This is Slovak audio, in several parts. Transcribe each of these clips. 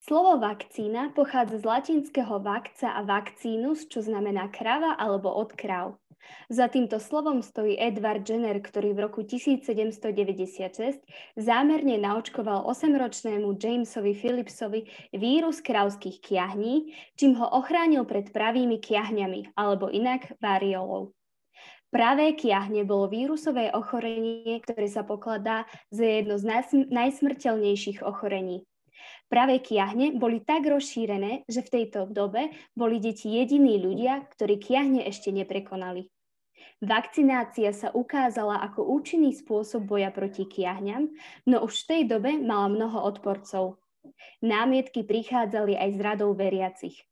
Slovo vakcína pochádza z latinského vakca a vakcínus, čo znamená krava alebo od kráv. Za týmto slovom stojí Edward Jenner, ktorý v roku 1796 zámerne naočkoval 8-ročnému Jamesovi Phillipsovi vírus kravských kiahní, čím ho ochránil pred pravými kiahňami, alebo inak variolou. Pravé kiahne bolo vírusové ochorenie, ktoré sa pokladá za jedno z najsmrteľnejších ochorení. Pravé kiahne boli tak rozšírené, že v tejto dobe boli deti jediní ľudia, ktorí kiahne ešte neprekonali. Vakcinácia sa ukázala ako účinný spôsob boja proti kiahňam, no už v tej dobe mala mnoho odporcov. Námietky prichádzali aj z radou veriacich.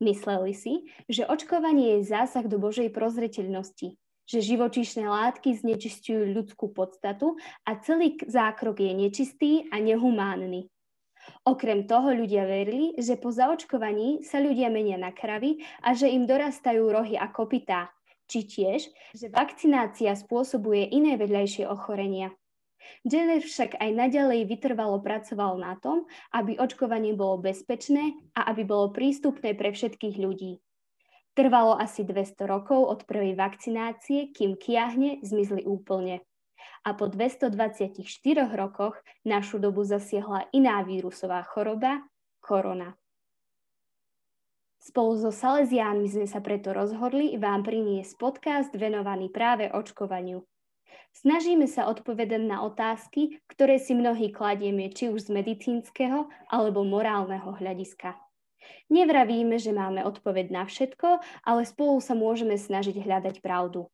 Mysleli si, že očkovanie je zásah do Božej prozreteľnosti, že živočíšne látky znečistujú ľudskú podstatu a celý zákrok je nečistý a nehumánny. Okrem toho ľudia verili, že po zaočkovaní sa ľudia menia na kravy a že im dorastajú rohy a kopytá, či tiež, že vakcinácia spôsobuje iné vedľajšie ochorenia. Jenner však aj naďalej vytrvalo pracoval na tom, aby očkovanie bolo bezpečné a aby bolo prístupné pre všetkých ľudí. Trvalo asi 200 rokov od prvej vakcinácie, kým kiahne zmizli úplne a po 224 rokoch našu dobu zasiahla iná vírusová choroba, korona. Spolu so Salesiánmi sme sa preto rozhodli vám priniesť podcast venovaný práve očkovaniu. Snažíme sa odpovedať na otázky, ktoré si mnohí kladieme či už z medicínskeho alebo morálneho hľadiska. Nevravíme, že máme odpoveď na všetko, ale spolu sa môžeme snažiť hľadať pravdu.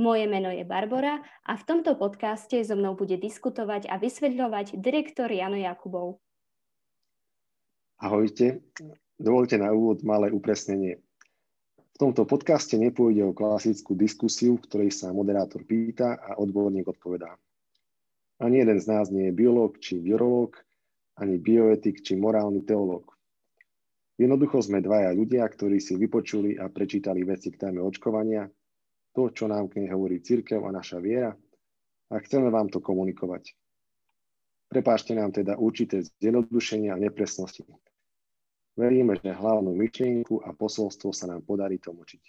Moje meno je Barbara a v tomto podcaste so mnou bude diskutovať a vysvetľovať direktor Jano Jakubov. Ahojte, dovolte na úvod malé upresnenie. V tomto podcaste nepôjde o klasickú diskusiu, v ktorej sa moderátor pýta a odborník odpovedá. Ani jeden z nás nie je biológ či virológ, ani bioetik či morálny teológ. Jednoducho sme dvaja ľudia, ktorí si vypočuli a prečítali veci k téme očkovania to, čo nám k nej hovorí církev a naša viera a chceme vám to komunikovať. Prepášte nám teda určité zjednodušenia a nepresnosti. Veríme, že hlavnú myšlienku a posolstvo sa nám podarí tlmočiť.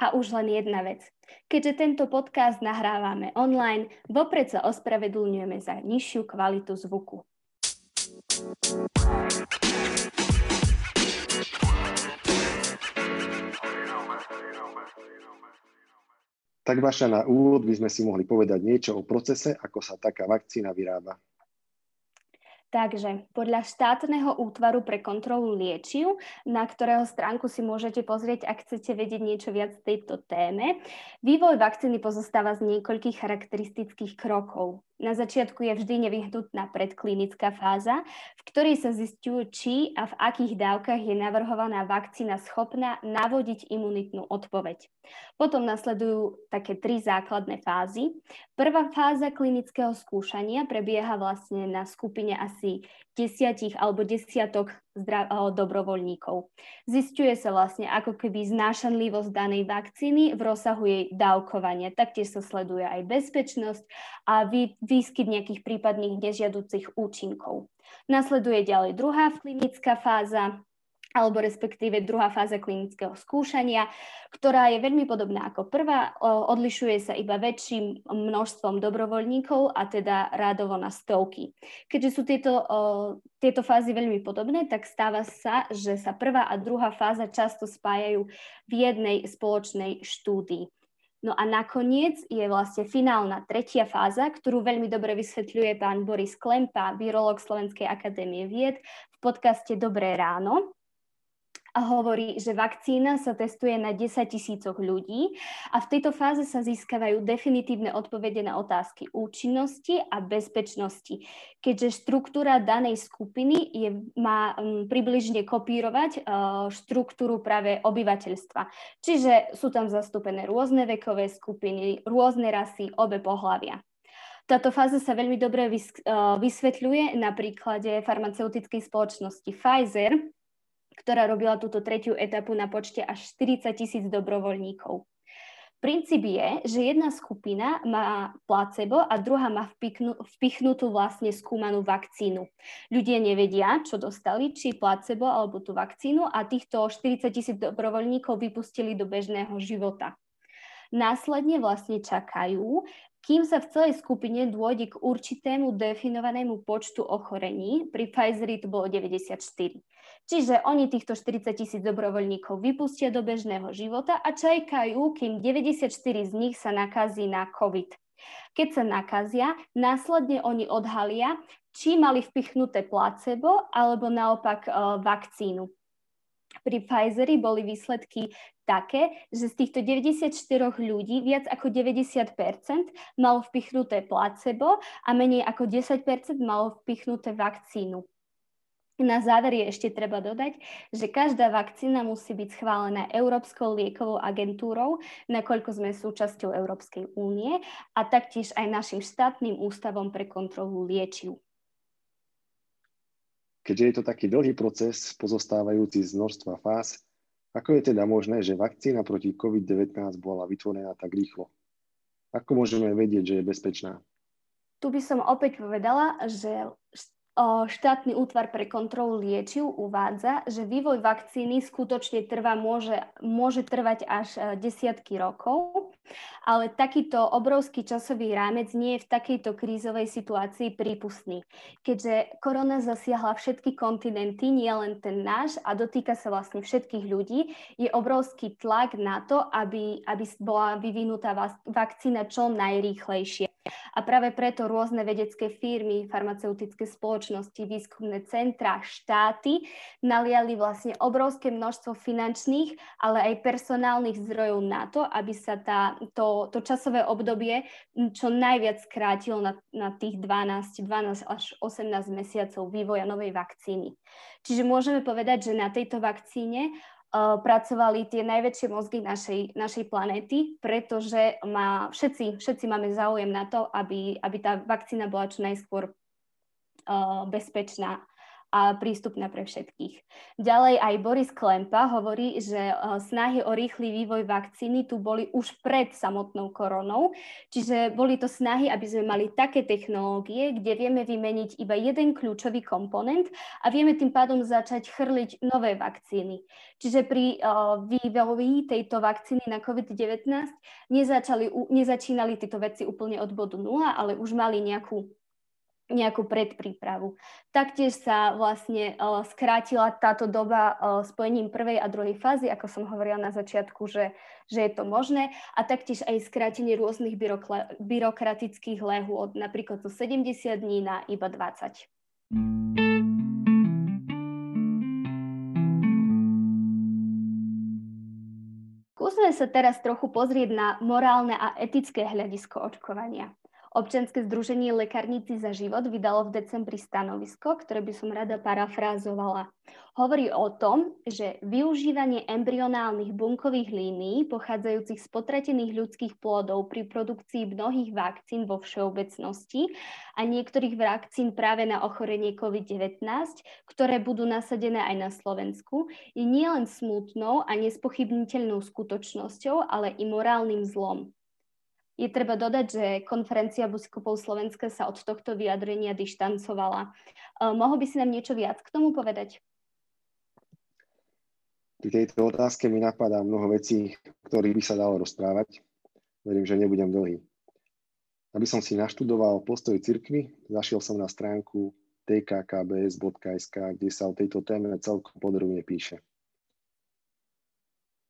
A už len jedna vec. Keďže tento podcast nahrávame online, vopred sa ospravedlňujeme za nižšiu kvalitu zvuku. Tak Vaša, na úvod by sme si mohli povedať niečo o procese, ako sa taká vakcína vyrába. Takže podľa štátneho útvaru pre kontrolu liečiv, na ktorého stránku si môžete pozrieť, ak chcete vedieť niečo viac v tejto téme, vývoj vakcíny pozostáva z niekoľkých charakteristických krokov. Na začiatku je vždy nevyhnutná predklinická fáza, v ktorej sa zistujú, či a v akých dávkach je navrhovaná vakcína schopná navodiť imunitnú odpoveď. Potom nasledujú také tri základné fázy. Prvá fáza klinického skúšania prebieha vlastne na skupine asi desiatich alebo desiatok zdra- dobrovoľníkov. Zistuje sa vlastne ako keby znášanlivosť danej vakcíny v rozsahu jej dávkovania. Taktiež sa sleduje aj bezpečnosť a vý- výskyt nejakých prípadných nežiaducich účinkov. Nasleduje ďalej druhá klinická fáza, alebo respektíve druhá fáza klinického skúšania, ktorá je veľmi podobná ako prvá, odlišuje sa iba väčším množstvom dobrovoľníkov a teda rádovo na stovky. Keďže sú tieto, tieto fázy veľmi podobné, tak stáva sa, že sa prvá a druhá fáza často spájajú v jednej spoločnej štúdii. No a nakoniec je vlastne finálna tretia fáza, ktorú veľmi dobre vysvetľuje pán Boris Klempa, virológ Slovenskej akadémie vied v podcaste Dobré ráno a hovorí, že vakcína sa testuje na 10 tisícoch ľudí a v tejto fáze sa získavajú definitívne odpovede na otázky účinnosti a bezpečnosti, keďže štruktúra danej skupiny je, má um, približne kopírovať uh, štruktúru práve obyvateľstva. Čiže sú tam zastúpené rôzne vekové skupiny, rôzne rasy, obe pohľavia. Táto fáza sa veľmi dobre vysvetľuje na príklade farmaceutickej spoločnosti Pfizer, ktorá robila túto tretiu etapu na počte až 40 tisíc dobrovoľníkov. Princíp je, že jedna skupina má placebo a druhá má vpichnú, vpichnutú vlastne skúmanú vakcínu. Ľudia nevedia, čo dostali, či placebo alebo tú vakcínu a týchto 40 tisíc dobrovoľníkov vypustili do bežného života. Následne vlastne čakajú, kým sa v celej skupine dôjde k určitému definovanému počtu ochorení. Pri Pfizeri to bolo 94. Čiže oni týchto 40 tisíc dobrovoľníkov vypustia do bežného života a čakajú, kým 94 z nich sa nakazí na COVID. Keď sa nakazia, následne oni odhalia, či mali vpichnuté placebo alebo naopak e, vakcínu. Pri Pfizeri boli výsledky také, že z týchto 94 ľudí viac ako 90% malo vpichnuté placebo a menej ako 10% malo vpichnuté vakcínu. Na záver je ešte treba dodať, že každá vakcína musí byť schválená Európskou liekovou agentúrou, nakoľko sme súčasťou Európskej únie a taktiež aj našim štátnym ústavom pre kontrolu liečiv. Keďže je to taký dlhý proces, pozostávajúci z množstva fáz, ako je teda možné, že vakcína proti COVID-19 bola vytvorená tak rýchlo? Ako môžeme vedieť, že je bezpečná? Tu by som opäť povedala, že štátny útvar pre kontrolu liečiv uvádza, že vývoj vakcíny skutočne trvá, môže, môže trvať až e, desiatky rokov, ale takýto obrovský časový rámec nie je v takejto krízovej situácii prípustný. Keďže korona zasiahla všetky kontinenty, nie len ten náš a dotýka sa vlastne všetkých ľudí, je obrovský tlak na to, aby, aby bola vyvinutá vakcína čo najrýchlejšie. A práve preto rôzne vedecké firmy, farmaceutické spoločnosti, výskumné centra, štáty naliali vlastne obrovské množstvo finančných, ale aj personálnych zdrojov na to, aby sa tá, to, to časové obdobie čo najviac skrátilo na, na tých 12, 12 až 18 mesiacov vývoja novej vakcíny. Čiže môžeme povedať, že na tejto vakcíne pracovali tie najväčšie mozgy našej, našej planéty, pretože má, všetci, všetci máme záujem na to, aby, aby tá vakcína bola čo najskôr uh, bezpečná a prístupná pre všetkých. Ďalej aj Boris Klempa hovorí, že e, snahy o rýchly vývoj vakcíny tu boli už pred samotnou koronou, čiže boli to snahy, aby sme mali také technológie, kde vieme vymeniť iba jeden kľúčový komponent a vieme tým pádom začať chrliť nové vakcíny. Čiže pri uh, vývoji tejto vakcíny na COVID-19 nezačali, nezačínali tieto veci úplne od bodu nula, ale už mali nejakú nejakú predprípravu. Taktiež sa vlastne uh, skrátila táto doba uh, spojením prvej a druhej fázy, ako som hovorila na začiatku, že, že je to možné, a taktiež aj skrátenie rôznych byrokla- byrokratických lehôd, napríklad zo 70 dní na iba 20. Skúsme sa teraz trochu pozrieť na morálne a etické hľadisko očkovania. Občianske združenie Lekárnici za život vydalo v decembri stanovisko, ktoré by som rada parafrázovala. Hovorí o tom, že využívanie embryonálnych bunkových línií pochádzajúcich z potratených ľudských plodov pri produkcii mnohých vakcín vo všeobecnosti a niektorých vakcín práve na ochorenie COVID-19, ktoré budú nasadené aj na Slovensku, je nielen smutnou a nespochybniteľnou skutočnosťou, ale i morálnym zlom. Je treba dodať, že konferencia biskupov Slovenska sa od tohto vyjadrenia dištancovala. Uh, mohol by si nám niečo viac k tomu povedať? Pri tejto otázke mi napadá mnoho vecí, ktorých by sa dalo rozprávať. Verím, že nebudem dlhý. Aby som si naštudoval postoj cirkvy, zašiel som na stránku tkkbs.sk, kde sa o tejto téme celkom podrobne píše.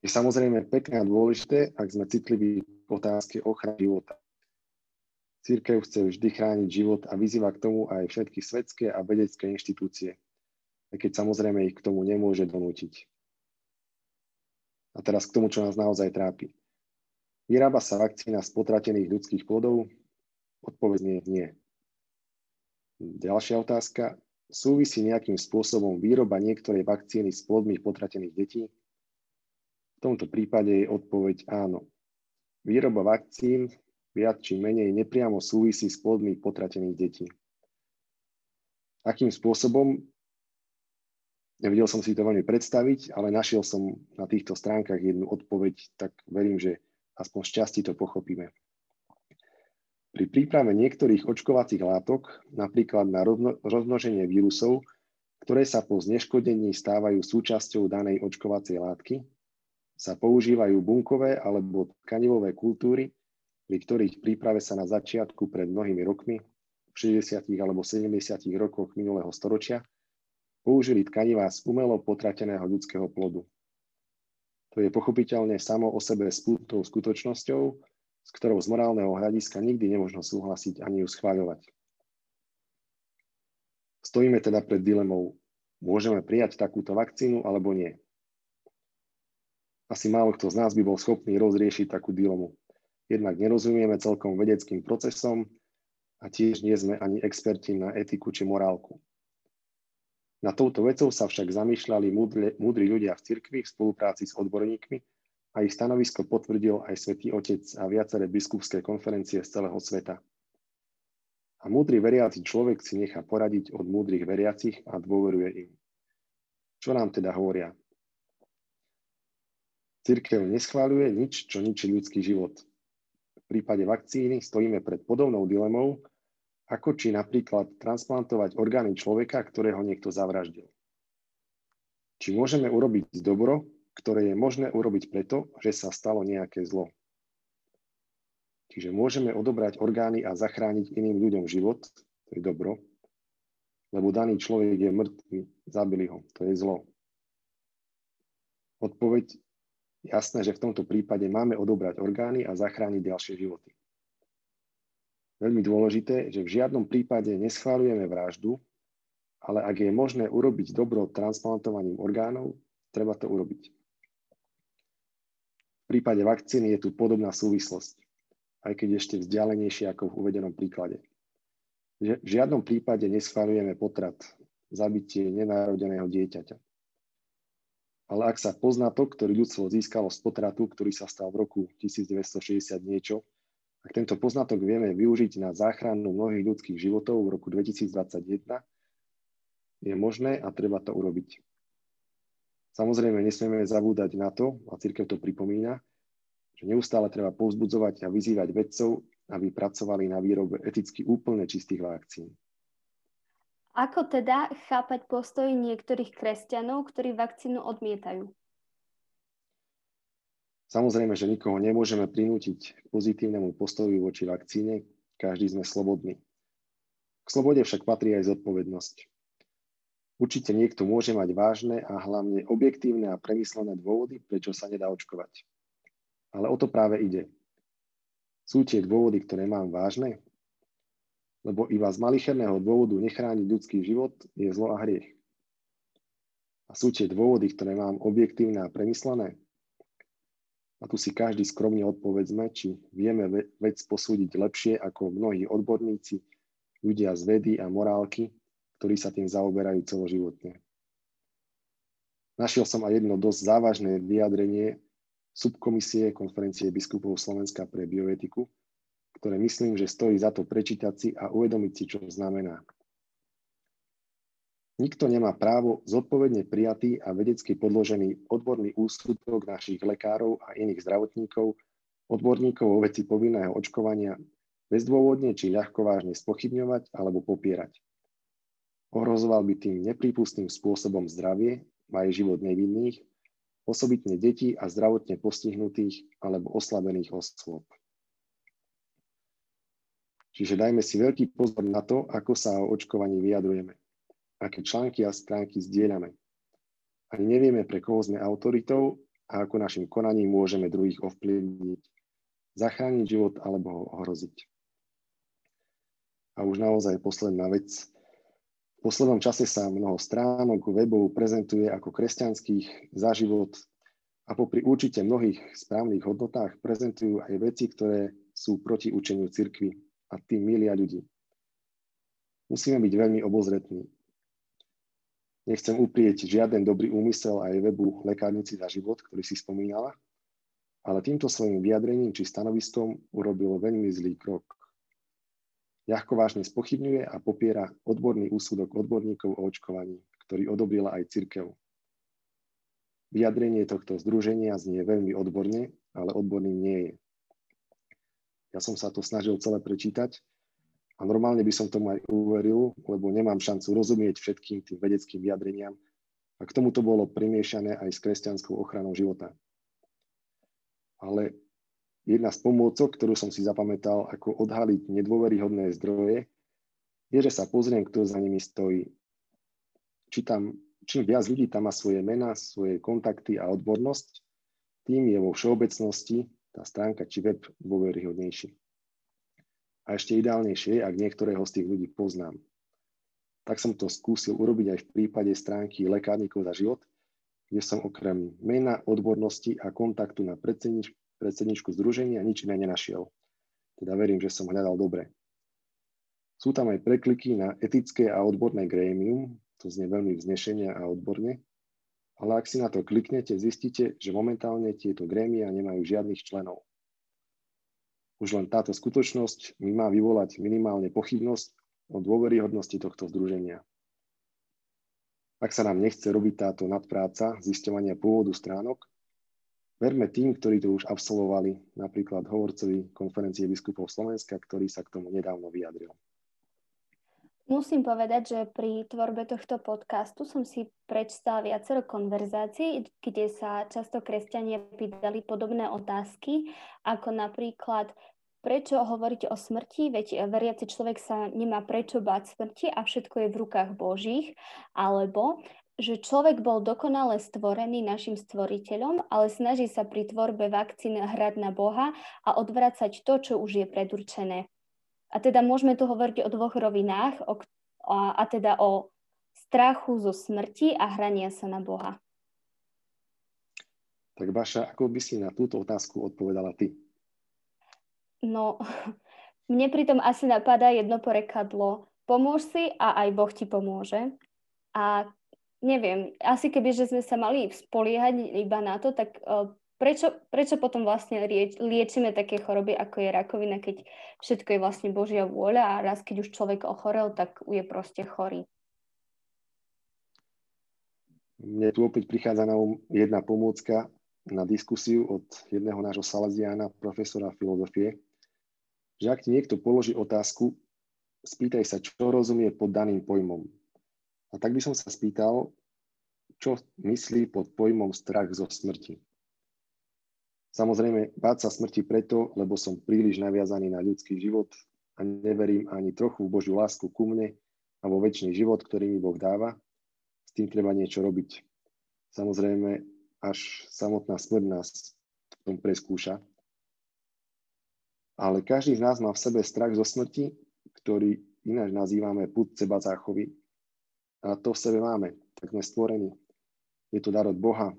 Je samozrejme pekné a dôležité, ak sme citliví v otázke ochrany života. Církev chce vždy chrániť život a vyzýva k tomu aj všetky svetské a vedecké inštitúcie, aj keď samozrejme ich k tomu nemôže donútiť. A teraz k tomu, čo nás naozaj trápi. Vyrába sa vakcína z potratených ľudských plodov? Odpovedne nie. Ďalšia otázka. Súvisí nejakým spôsobom výroba niektorej vakcíny s plodmi potratených detí? V tomto prípade je odpoveď áno. Výroba vakcín viac či menej nepriamo súvisí s plodmi potratených detí. Akým spôsobom? Nevedel som si to veľmi predstaviť, ale našiel som na týchto stránkach jednu odpoveď, tak verím, že aspoň šťastí to pochopíme. Pri príprave niektorých očkovacích látok, napríklad na rozmnoženie vírusov, ktoré sa po zneškodení stávajú súčasťou danej očkovacej látky, sa používajú bunkové alebo tkanivové kultúry, pri ktorých príprave sa na začiatku pred mnohými rokmi, v 60. alebo 70. rokoch minulého storočia, použili tkanivá z umelo potrateného ľudského plodu. To je pochopiteľne samo o sebe spútou skutočnosťou, s ktorou z morálneho hľadiska nikdy nemožno súhlasiť ani ju schváľovať. Stojíme teda pred dilemou, môžeme prijať takúto vakcínu alebo nie. Asi málo kto z nás by bol schopný rozriešiť takú dilemu. Jednak nerozumieme celkom vedeckým procesom a tiež nie sme ani experti na etiku či morálku. Na touto vecou sa však zamýšľali múdri ľudia v cirkvi v spolupráci s odborníkmi a ich stanovisko potvrdil aj svätý Otec a viaceré biskupské konferencie z celého sveta. A múdry veriaci človek si nechá poradiť od múdrych veriacich a dôveruje im. Čo nám teda hovoria? Cirkev neschváľuje nič, čo ničí ľudský život – prípade vakcíny stojíme pred podobnou dilemou, ako či napríklad transplantovať orgány človeka, ktorého niekto zavraždil. Či môžeme urobiť dobro, ktoré je možné urobiť preto, že sa stalo nejaké zlo. Čiže môžeme odobrať orgány a zachrániť iným ľuďom život, to je dobro, lebo daný človek je mŕtvý, zabili ho, to je zlo. Odpoveď jasné, že v tomto prípade máme odobrať orgány a zachrániť ďalšie životy. Veľmi dôležité, že v žiadnom prípade neschválujeme vraždu, ale ak je možné urobiť dobro transplantovaním orgánov, treba to urobiť. V prípade vakcíny je tu podobná súvislosť, aj keď ešte vzdialenejšie ako v uvedenom príklade. V žiadnom prípade neschválujeme potrat, zabitie nenarodeného dieťaťa. Ale ak sa poznatok, ktorý ľudstvo získalo z potratu, ktorý sa stal v roku 1960 niečo, ak tento poznatok vieme využiť na záchranu mnohých ľudských životov v roku 2021, je možné a treba to urobiť. Samozrejme, nesmieme zabúdať na to, a církev to pripomína, že neustále treba povzbudzovať a vyzývať vedcov, aby pracovali na výrobe eticky úplne čistých vakcín. Ako teda chápať postoj niektorých kresťanov, ktorí vakcínu odmietajú? Samozrejme, že nikoho nemôžeme prinútiť k pozitívnemu postoju voči vakcíne, každý sme slobodní. K slobode však patrí aj zodpovednosť. Určite niekto môže mať vážne a hlavne objektívne a premyslené dôvody, prečo sa nedá očkovať. Ale o to práve ide. Sú tie dôvody, ktoré mám vážne? Lebo iba z malicherného dôvodu nechrániť ľudský život je zlo a hriech. A sú tie dôvody, ktoré mám objektívne a premyslené? A tu si každý skromne odpovedzme, či vieme vec posúdiť lepšie ako mnohí odborníci, ľudia z vedy a morálky, ktorí sa tým zaoberajú celoživotne. Našiel som aj jedno dosť závažné vyjadrenie subkomisie konferencie biskupov Slovenska pre bioetiku, ktoré myslím, že stojí za to prečítať si a uvedomiť si, čo znamená. Nikto nemá právo zodpovedne prijatý a vedecky podložený odborný úsudok našich lekárov a iných zdravotníkov, odborníkov o veci povinného očkovania bezdôvodne či ľahko vážne spochybňovať alebo popierať. Ohrozoval by tým neprípustným spôsobom zdravie aj život nevinných, osobitne detí a zdravotne postihnutých alebo oslabených osôb. Čiže dajme si veľký pozor na to, ako sa o očkovaní vyjadrujeme, aké články a stránky zdieľame. Ani nevieme, pre koho sme autoritou a ako našim konaním môžeme druhých ovplyvniť, zachrániť život alebo ho ohroziť. A už naozaj posledná vec. V poslednom čase sa mnoho stránok webov prezentuje ako kresťanských za život a popri určite mnohých správnych hodnotách prezentujú aj veci, ktoré sú proti učeniu cirkvi a tým milia ľudí. Musíme byť veľmi obozretní. Nechcem uprieť žiaden dobrý úmysel aj webu Lekárnici za život, ktorý si spomínala, ale týmto svojim vyjadrením či stanoviskom urobil veľmi zlý krok. Ľahko vážne spochybňuje a popiera odborný úsudok odborníkov o očkovaní, ktorý odobrila aj cirkev. Vyjadrenie tohto združenia znie veľmi odborne ale odborným nie je. Ja som sa to snažil celé prečítať a normálne by som tomu aj uveril, lebo nemám šancu rozumieť všetkým tým vedeckým vyjadreniam a k tomu to bolo primiešané aj s kresťanskou ochranou života. Ale jedna z pomôcok, ktorú som si zapamätal, ako odhaliť nedôveryhodné zdroje, je, že sa pozriem, kto za nimi stojí. Či tam, čím viac ľudí tam má svoje mená, svoje kontakty a odbornosť, tým je vo všeobecnosti tá stránka či web dôveryhodnejší. A ešte ideálnejšie ak niektorého z tých ľudí poznám. Tak som to skúsil urobiť aj v prípade stránky Lekárnikov za život, kde som okrem mena, odbornosti a kontaktu na predsednič, predsedničku združenia nič iné nenašiel. Teda verím, že som hľadal dobre. Sú tam aj prekliky na etické a odborné grémium, to znie veľmi vznešenia a odborne, ale ak si na to kliknete, zistíte, že momentálne tieto grémia nemajú žiadnych členov. Už len táto skutočnosť mi má vyvolať minimálne pochybnosť o dôveryhodnosti tohto združenia. Ak sa nám nechce robiť táto nadpráca zisťovania pôvodu stránok, verme tým, ktorí to už absolvovali, napríklad hovorcovi konferencie biskupov Slovenska, ktorý sa k tomu nedávno vyjadril. Musím povedať, že pri tvorbe tohto podcastu som si prečítala viacero konverzácií, kde sa často kresťania pýtali podobné otázky, ako napríklad prečo hovoriť o smrti, veď veriaci človek sa nemá prečo báť smrti a všetko je v rukách Božích, alebo že človek bol dokonale stvorený našim stvoriteľom, ale snaží sa pri tvorbe vakcín hrať na Boha a odvracať to, čo už je predurčené. A teda môžeme tu hovoriť o dvoch rovinách, o, a, a teda o strachu zo smrti a hrania sa na Boha. Tak Baša, ako by si na túto otázku odpovedala ty? No, mne pritom asi napadá jedno porekadlo. Pomôž si a aj Boh ti pomôže. A neviem, asi keby, že sme sa mali spoliehať iba na to, tak uh, prečo, prečo potom vlastne lieč, liečíme také choroby, ako je rakovina, keď všetko je vlastne Božia vôľa a raz, keď už človek ochorel, tak je proste chorý. Mne tu opäť prichádza na um jedna pomôcka na diskusiu od jedného nášho Salaziana, profesora filozofie, že ak ti niekto položí otázku, spýtaj sa, čo rozumie pod daným pojmom. A tak by som sa spýtal, čo myslí pod pojmom strach zo smrti. Samozrejme, báť sa smrti preto, lebo som príliš naviazaný na ľudský život a neverím ani trochu v Božiu lásku ku mne a vo väčší život, ktorý mi Boh dáva. S tým treba niečo robiť. Samozrejme, až samotná smrť nás v tom preskúša. Ale každý z nás má v sebe strach zo smrti, ktorý ináč nazývame put seba záchovy. A to v sebe máme, tak sme stvorení. Je to dar od Boha,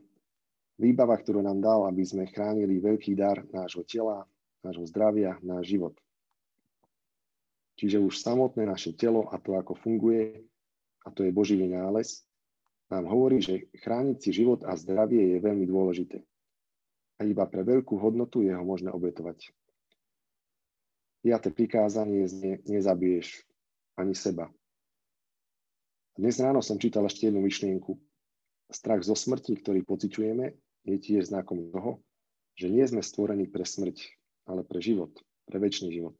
Výbava, ktorú nám dal, aby sme chránili veľký dar nášho tela, nášho zdravia, náš život. Čiže už samotné naše telo a to, ako funguje, a to je Boží vynález, nám hovorí, že chrániť si život a zdravie je veľmi dôležité. A iba pre veľkú hodnotu je ho možné obetovať. Piaté prikázanie znie, nezabiješ ani seba. Dnes ráno som čítal ešte jednu myšlienku. Strach zo smrti, ktorý pociťujeme, je tiež znakom toho, že nie sme stvorení pre smrť, ale pre život, pre väčší život.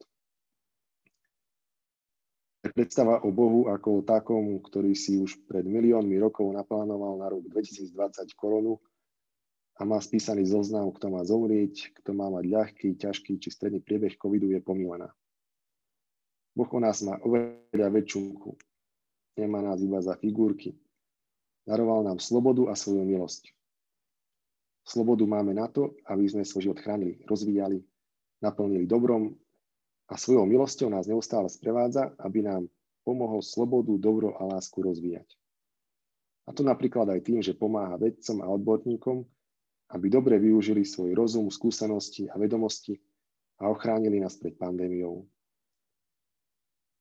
Predstava o Bohu ako o takom, ktorý si už pred miliónmi rokov naplánoval na rok 2020 koronu a má spísaný zoznam, kto má zomrieť, kto má mať ľahký, ťažký či stredný priebeh covidu, je pomílená. Boh o nás má oveľa väčšunku. Nemá nás iba za figurky. Daroval nám slobodu a svoju milosť. Slobodu máme na to, aby sme svoj život chránili, rozvíjali, naplnili dobrom a svojou milosťou nás neustále sprevádza, aby nám pomohol slobodu, dobro a lásku rozvíjať. A to napríklad aj tým, že pomáha vedcom a odborníkom, aby dobre využili svoj rozum, skúsenosti a vedomosti a ochránili nás pred pandémiou.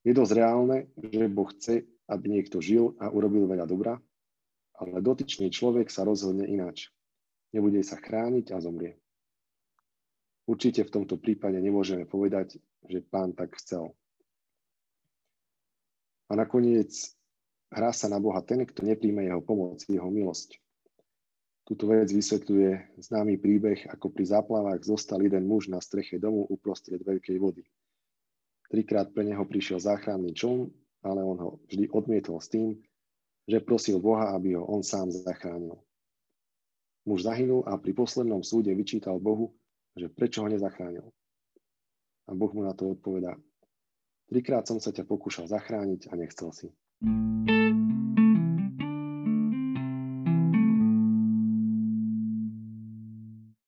Je dosť reálne, že Boh chce, aby niekto žil a urobil veľa dobra, ale dotyčný človek sa rozhodne ináč nebude sa chrániť a zomrie. Určite v tomto prípade nemôžeme povedať, že pán tak chcel. A nakoniec hrá sa na Boha ten, kto nepríjme jeho pomoc, jeho milosť. Túto vec vysvetľuje známy príbeh, ako pri záplavách zostal jeden muž na streche domu uprostred veľkej vody. Trikrát pre neho prišiel záchranný čln, ale on ho vždy odmietol s tým, že prosil Boha, aby ho on sám zachránil. Muž zahynul a pri poslednom súde vyčítal Bohu, že prečo ho nezachránil. A Boh mu na to odpovedá, trikrát som sa ťa pokúšal zachrániť a nechcel si.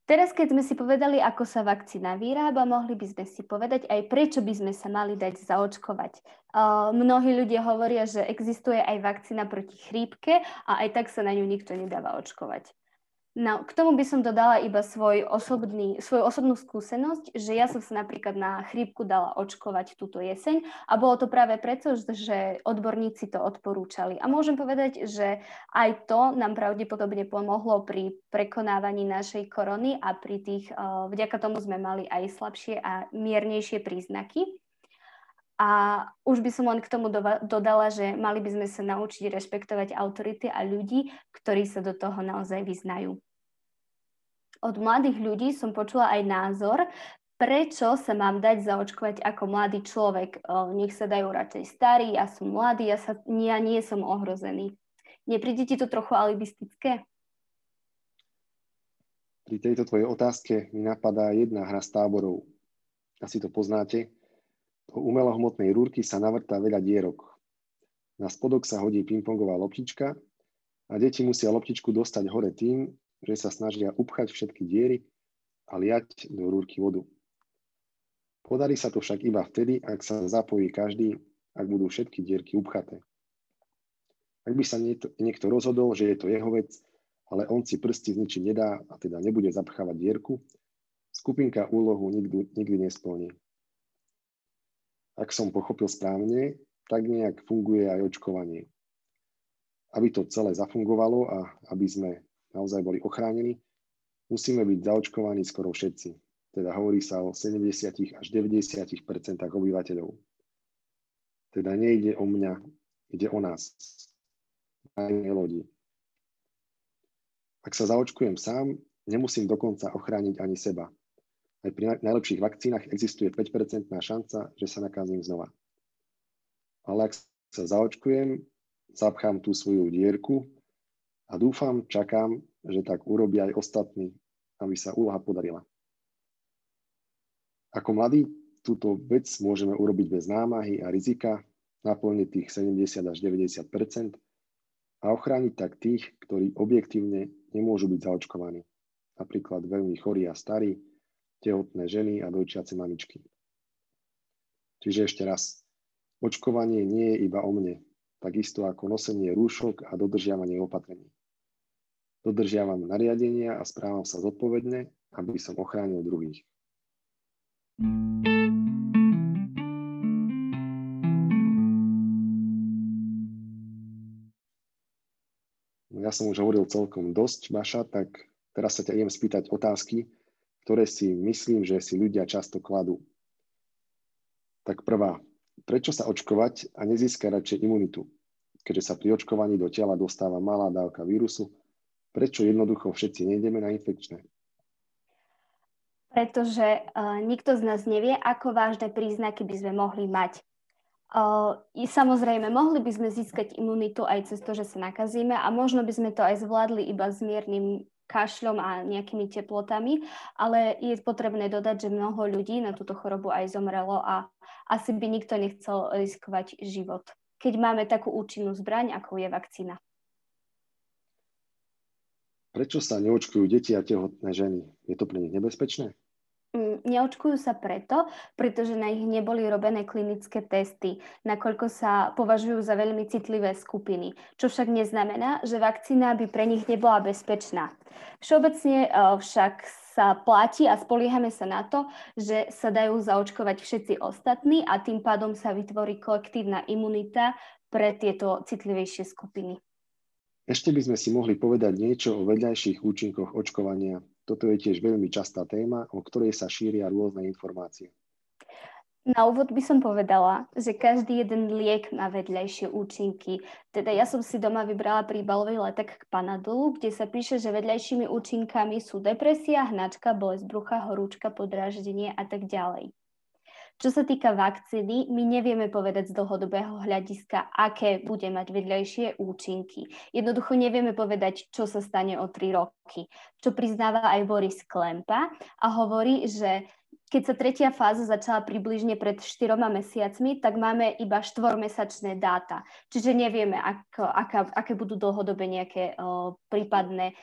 Teraz, keď sme si povedali, ako sa vakcína vyrába, mohli by sme si povedať aj, prečo by sme sa mali dať zaočkovať. Uh, mnohí ľudia hovoria, že existuje aj vakcína proti chrípke a aj tak sa na ňu nikto nedáva očkovať. No, k tomu by som dodala iba svoj osobný, svoju osobnú skúsenosť, že ja som sa napríklad na chrípku dala očkovať túto jeseň a bolo to práve preto, že odborníci to odporúčali. A môžem povedať, že aj to nám pravdepodobne pomohlo pri prekonávaní našej korony a pri tých, vďaka tomu sme mali aj slabšie a miernejšie príznaky. A už by som len k tomu dodala, že mali by sme sa naučiť rešpektovať autority a ľudí, ktorí sa do toho naozaj vyznajú. Od mladých ľudí som počula aj názor, prečo sa mám dať zaočkovať ako mladý človek. Nech sa dajú radšej starí, ja som mladý, ja, sa, ja nie som ohrozený. Nepríde ti to trochu alibistické? Pri tejto tvojej otázke mi napadá jedna hra s táborov. Asi to poznáte do umelohmotnej rúrky sa navrtá veľa dierok. Na spodok sa hodí pingpongová loptička a deti musia loptičku dostať hore tým, že sa snažia upchať všetky diery a liať do rúrky vodu. Podarí sa to však iba vtedy, ak sa zapojí každý, ak budú všetky dierky upchaté. Ak by sa niekto rozhodol, že je to jeho vec, ale on si prsty zničiť nedá a teda nebude zapchávať dierku, skupinka úlohu nikdy, nikdy nesplní ak som pochopil správne, tak nejak funguje aj očkovanie. Aby to celé zafungovalo a aby sme naozaj boli ochránení, musíme byť zaočkovaní skoro všetci. Teda hovorí sa o 70 až 90% obyvateľov. Teda nejde o mňa, ide o nás, najmä ľudí. Ak sa zaočkujem sám, nemusím dokonca ochrániť ani seba. Aj pri najlepších vakcínach existuje 5% šanca, že sa nakazím znova. Ale ak sa zaočkujem, zapchám tú svoju dierku a dúfam, čakám, že tak urobia aj ostatní, aby sa úloha podarila. Ako mladí túto vec môžeme urobiť bez námahy a rizika, naplniť tých 70 až 90% a ochrániť tak tých, ktorí objektívne nemôžu byť zaočkovaní. Napríklad veľmi chorí a starí, tehotné ženy a dojčiace mamičky. Čiže ešte raz, očkovanie nie je iba o mne, takisto ako nosenie rúšok a dodržiavanie opatrení. Dodržiavam nariadenia a správam sa zodpovedne, aby som ochránil druhých. Ja som už hovoril celkom dosť, Maša, tak teraz sa ťa idem spýtať otázky, ktoré si myslím, že si ľudia často kladú. Tak prvá, prečo sa očkovať a nezískať radšej imunitu? Keďže sa pri očkovaní do tela dostáva malá dávka vírusu, prečo jednoducho všetci nejdeme na infekčné? Pretože uh, nikto z nás nevie, ako vážne príznaky by sme mohli mať. Uh, samozrejme, mohli by sme získať imunitu aj cez to, že sa nakazíme a možno by sme to aj zvládli iba s miernym kašľom a nejakými teplotami, ale je potrebné dodať, že mnoho ľudí na túto chorobu aj zomrelo a asi by nikto nechcel riskovať život, keď máme takú účinnú zbraň, ako je vakcína. Prečo sa neočkujú deti a tehotné ženy? Je to pre nich nebezpečné? Neočkujú sa preto, pretože na nich neboli robené klinické testy, nakoľko sa považujú za veľmi citlivé skupiny, čo však neznamená, že vakcína by pre nich nebola bezpečná. Všeobecne e, však sa platí a spoliehame sa na to, že sa dajú zaočkovať všetci ostatní a tým pádom sa vytvorí kolektívna imunita pre tieto citlivejšie skupiny. Ešte by sme si mohli povedať niečo o vedľajších účinkoch očkovania toto je tiež veľmi častá téma, o ktorej sa šíria rôzne informácie. Na úvod by som povedala, že každý jeden liek má vedľajšie účinky. Teda ja som si doma vybrala príbalový letek k Panadolu, kde sa píše, že vedľajšími účinkami sú depresia, hnačka, bolesť brucha, horúčka, podráždenie a tak ďalej. Čo sa týka vakcíny, my nevieme povedať z dlhodobého hľadiska, aké bude mať vedľajšie účinky. Jednoducho nevieme povedať, čo sa stane o 3 roky. Čo priznáva aj Boris Klempa a hovorí, že keď sa tretia fáza začala približne pred štyroma mesiacmi, tak máme iba štvormesačné dáta. Čiže nevieme, ako, aká, aké budú dlhodobé nejaké o, prípadné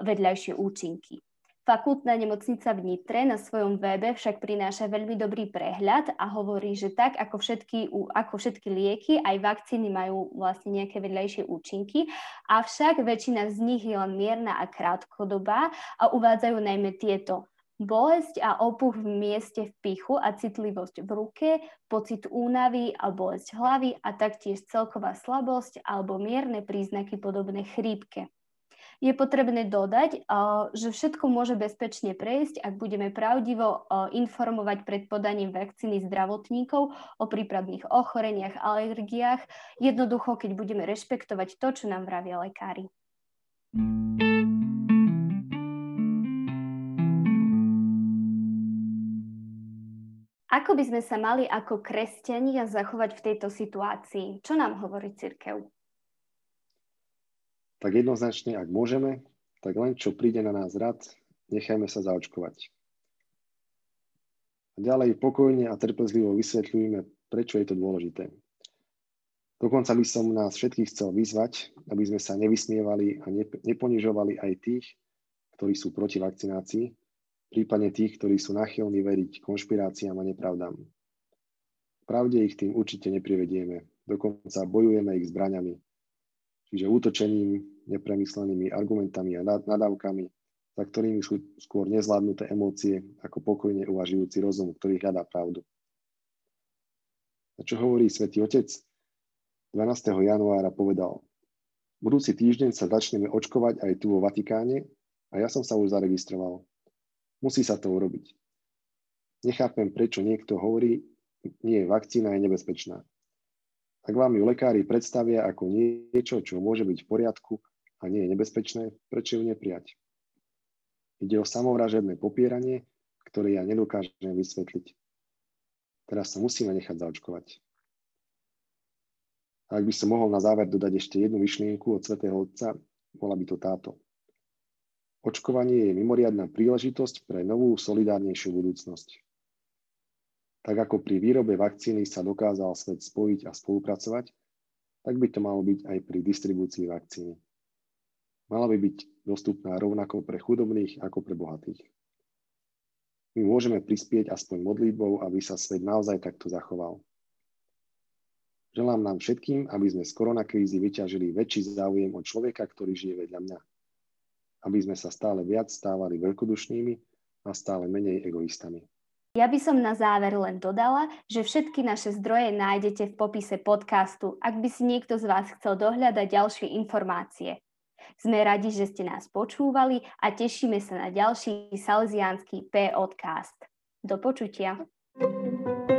vedľajšie účinky. Fakultná nemocnica v Nitre na svojom webe však prináša veľmi dobrý prehľad a hovorí, že tak ako všetky, ako všetky lieky, aj vakcíny majú vlastne nejaké vedľajšie účinky, avšak väčšina z nich je len mierna a krátkodobá a uvádzajú najmä tieto bolesť a opuch v mieste vpichu a citlivosť v ruke, pocit únavy a bolesť hlavy a taktiež celková slabosť alebo mierne príznaky podobné chrípke. Je potrebné dodať, že všetko môže bezpečne prejsť, ak budeme pravdivo informovať pred podaním vakcíny zdravotníkov o prípadných ochoreniach, alergiách, jednoducho, keď budeme rešpektovať to, čo nám vravia lekári. Ako by sme sa mali ako kresťania zachovať v tejto situácii? Čo nám hovorí církev? Tak jednoznačne, ak môžeme, tak len čo príde na nás rad, nechajme sa zaočkovať. A ďalej pokojne a trpezlivo vysvetľujeme, prečo je to dôležité. Dokonca by som nás všetkých chcel vyzvať, aby sme sa nevysmievali a neponižovali aj tých, ktorí sú proti vakcinácii, prípadne tých, ktorí sú nachylní veriť konšpiráciám a nepravdám. Pravde ich tým určite neprivedieme, dokonca bojujeme ich zbraňami, čiže útočením, nepremyslenými argumentami a nadávkami, za ktorými sú skôr nezvládnuté emócie ako pokojne uvažujúci rozum, ktorý hľadá pravdu. A čo hovorí svätý Otec? 12. januára povedal, budúci týždeň sa začneme očkovať aj tu vo Vatikáne a ja som sa už zaregistroval. Musí sa to urobiť. Nechápem, prečo niekto hovorí, nie, vakcína je nebezpečná. Ak vám ju lekári predstavia ako niečo, čo môže byť v poriadku a nie je nebezpečné, prečo ju neprijať? Ide o samovražedné popieranie, ktoré ja nedokážem vysvetliť. Teraz sa musíme nechať zaočkovať. A ak by som mohol na záver dodať ešte jednu myšlienku od svätého Otca, bola by to táto. Očkovanie je mimoriadná príležitosť pre novú, solidárnejšiu budúcnosť. Tak ako pri výrobe vakcíny sa dokázal svet spojiť a spolupracovať, tak by to malo byť aj pri distribúcii vakcíny. Mala by byť dostupná rovnako pre chudobných ako pre bohatých. My môžeme prispieť aspoň modlitbou, aby sa svet naozaj takto zachoval. Želám nám všetkým, aby sme z koronakrízy vyťažili väčší záujem od človeka, ktorý žije vedľa mňa aby sme sa stále viac stávali veľkodušnými a stále menej egoistami. Ja by som na záver len dodala, že všetky naše zdroje nájdete v popise podcastu, ak by si niekto z vás chcel dohľadať ďalšie informácie. Sme radi, že ste nás počúvali a tešíme sa na ďalší salesiánsky P-podcast. Do počutia. thank you